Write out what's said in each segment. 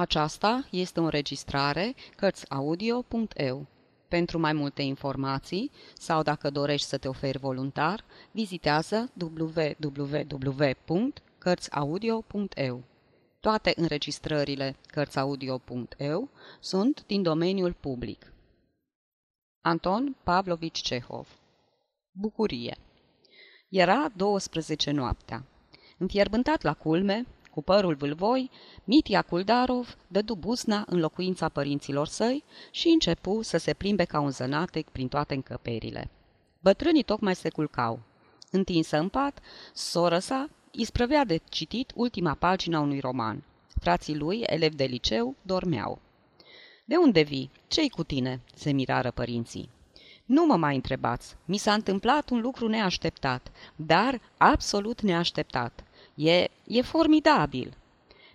Aceasta este o înregistrare Cărțiaudio.eu. Pentru mai multe informații sau dacă dorești să te oferi voluntar, vizitează www.cărțiaudio.eu. Toate înregistrările Cărțiaudio.eu sunt din domeniul public. Anton Pavlovici Cehov Bucurie Era 12 noaptea. Înfierbântat la culme, cu părul vâlvoi, Mitia Kuldarov dădu buzna în locuința părinților săi și începu să se plimbe ca un zănatec prin toate încăperile. Bătrânii tocmai se culcau. Întinsă în pat, soră sa isprăvea de citit ultima pagină a unui roman. Frații lui, elevi de liceu, dormeau. De unde vii? Ce-i cu tine?" se mirară părinții. Nu mă mai întrebați. Mi s-a întâmplat un lucru neașteptat, dar absolut neașteptat. E, e formidabil!"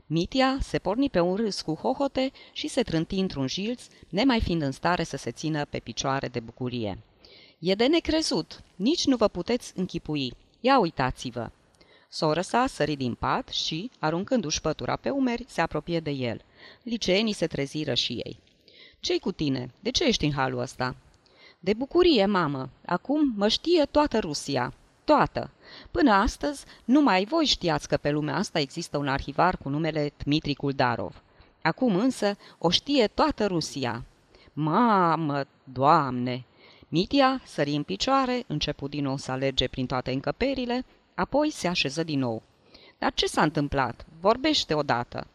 Mitia se porni pe un râs cu hohote și se trânti într-un jilț, nemai fiind în stare să se țină pe picioare de bucurie. E de necrezut, nici nu vă puteți închipui. Ia uitați-vă!" Soră sa sări din pat și, aruncându-și pătura pe umeri, se apropie de el. Liceenii se treziră și ei. Ce-i cu tine? De ce ești în halul ăsta?" De bucurie, mamă! Acum mă știe toată Rusia!" Toată! Până astăzi, numai voi știați că pe lumea asta există un arhivar cu numele Dmitri Kuldarov. Acum însă o știe toată Rusia. Mamă, doamne! Mitia sări în picioare, început din nou să alerge prin toate încăperile, apoi se așeză din nou. Dar ce s-a întâmplat? Vorbește odată.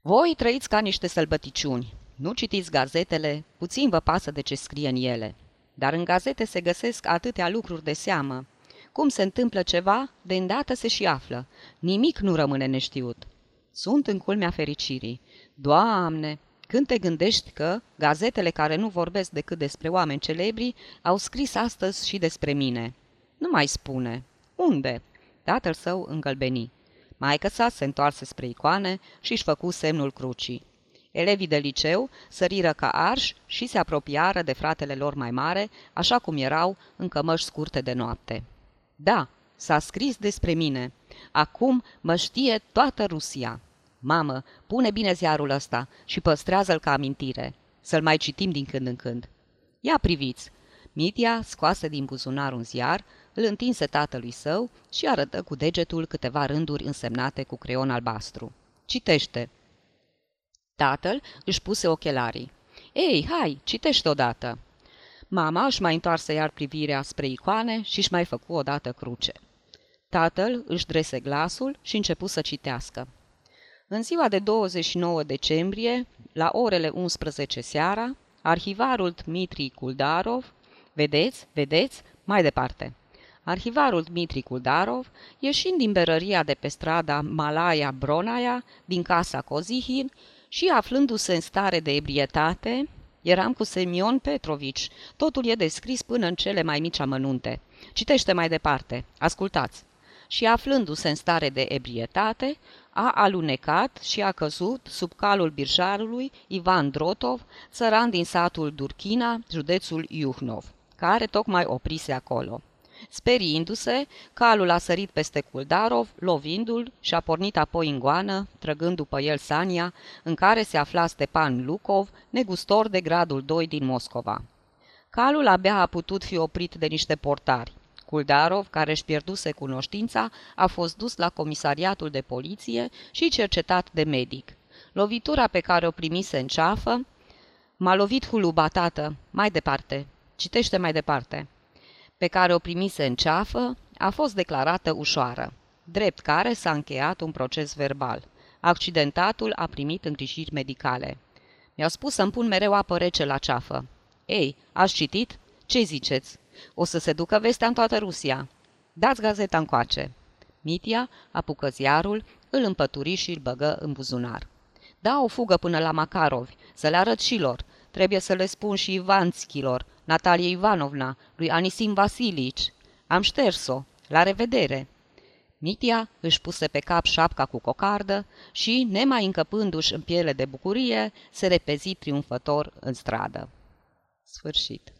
Voi trăiți ca niște sălbăticiuni. Nu citiți gazetele, puțin vă pasă de ce scrie în ele. Dar în gazete se găsesc atâtea lucruri de seamă. Cum se întâmplă ceva, de îndată se și află. Nimic nu rămâne neștiut. Sunt în culmea fericirii. Doamne, când te gândești că gazetele care nu vorbesc decât despre oameni celebri au scris astăzi și despre mine. Nu mai spune. Unde? Tatăl său îngălbeni. Maica sa se întoarse spre icoane și își făcu semnul crucii. Elevii de liceu săriră ca arși și se apropiară de fratele lor mai mare, așa cum erau în cămăși scurte de noapte. Da, s-a scris despre mine. Acum mă știe toată Rusia. Mamă, pune bine ziarul ăsta și păstrează-l ca amintire. Să-l mai citim din când în când. Ia priviți! Mitia scoase din buzunar un ziar, îl întinse tatălui său și arătă cu degetul câteva rânduri însemnate cu creion albastru. Citește! Tatăl își puse ochelarii. Ei, hai, citește odată!" Mama își mai întoarse iar privirea spre icoane și își mai făcu odată cruce. Tatăl își drese glasul și începu să citească. În ziua de 29 decembrie, la orele 11 seara, arhivarul Dmitri Kuldarov, vedeți, vedeți, mai departe. Arhivarul Dmitri Kuldarov, ieșind din berăria de pe strada Malaya Bronaia, din casa Kozihin, și aflându-se în stare de ebrietate, eram cu Semion Petrovici. Totul e descris până în cele mai mici amănunte. Citește mai departe. Ascultați. Și aflându-se în stare de ebrietate, a alunecat și a căzut sub calul birjarului Ivan Drotov, țăran din satul Durchina, județul Iuhnov, care tocmai oprise acolo. Speriindu-se, calul a sărit peste Kuldarov, lovindu-l și a pornit apoi în goană, trăgând după el Sania, în care se afla Stepan Lukov, negustor de gradul 2 din Moscova. Calul abia a putut fi oprit de niște portari. Kuldarov, care își pierduse cunoștința, a fost dus la comisariatul de poliție și cercetat de medic. Lovitura pe care o primise în ceafă, m-a lovit huluba, tată. Mai departe. Citește mai departe pe care o primise în ceafă, a fost declarată ușoară, drept care s-a încheiat un proces verbal. Accidentatul a primit îngrijiri medicale. Mi-au spus să-mi pun mereu apă rece la ceafă. Ei, ați citit? Ce ziceți? O să se ducă vestea în toată Rusia. Dați gazeta încoace. Mitia apucă ziarul, îl împături și îl băgă în buzunar. Da o fugă până la Makarovi, să le arăt și lor. Trebuie să le spun și Ivanțchilor, Natalie Ivanovna, lui Anisim Vasilici. Am șters-o. La revedere!" Mitia își puse pe cap șapca cu cocardă și, nemai încăpându-și în piele de bucurie, se repezi triumfător în stradă. Sfârșit.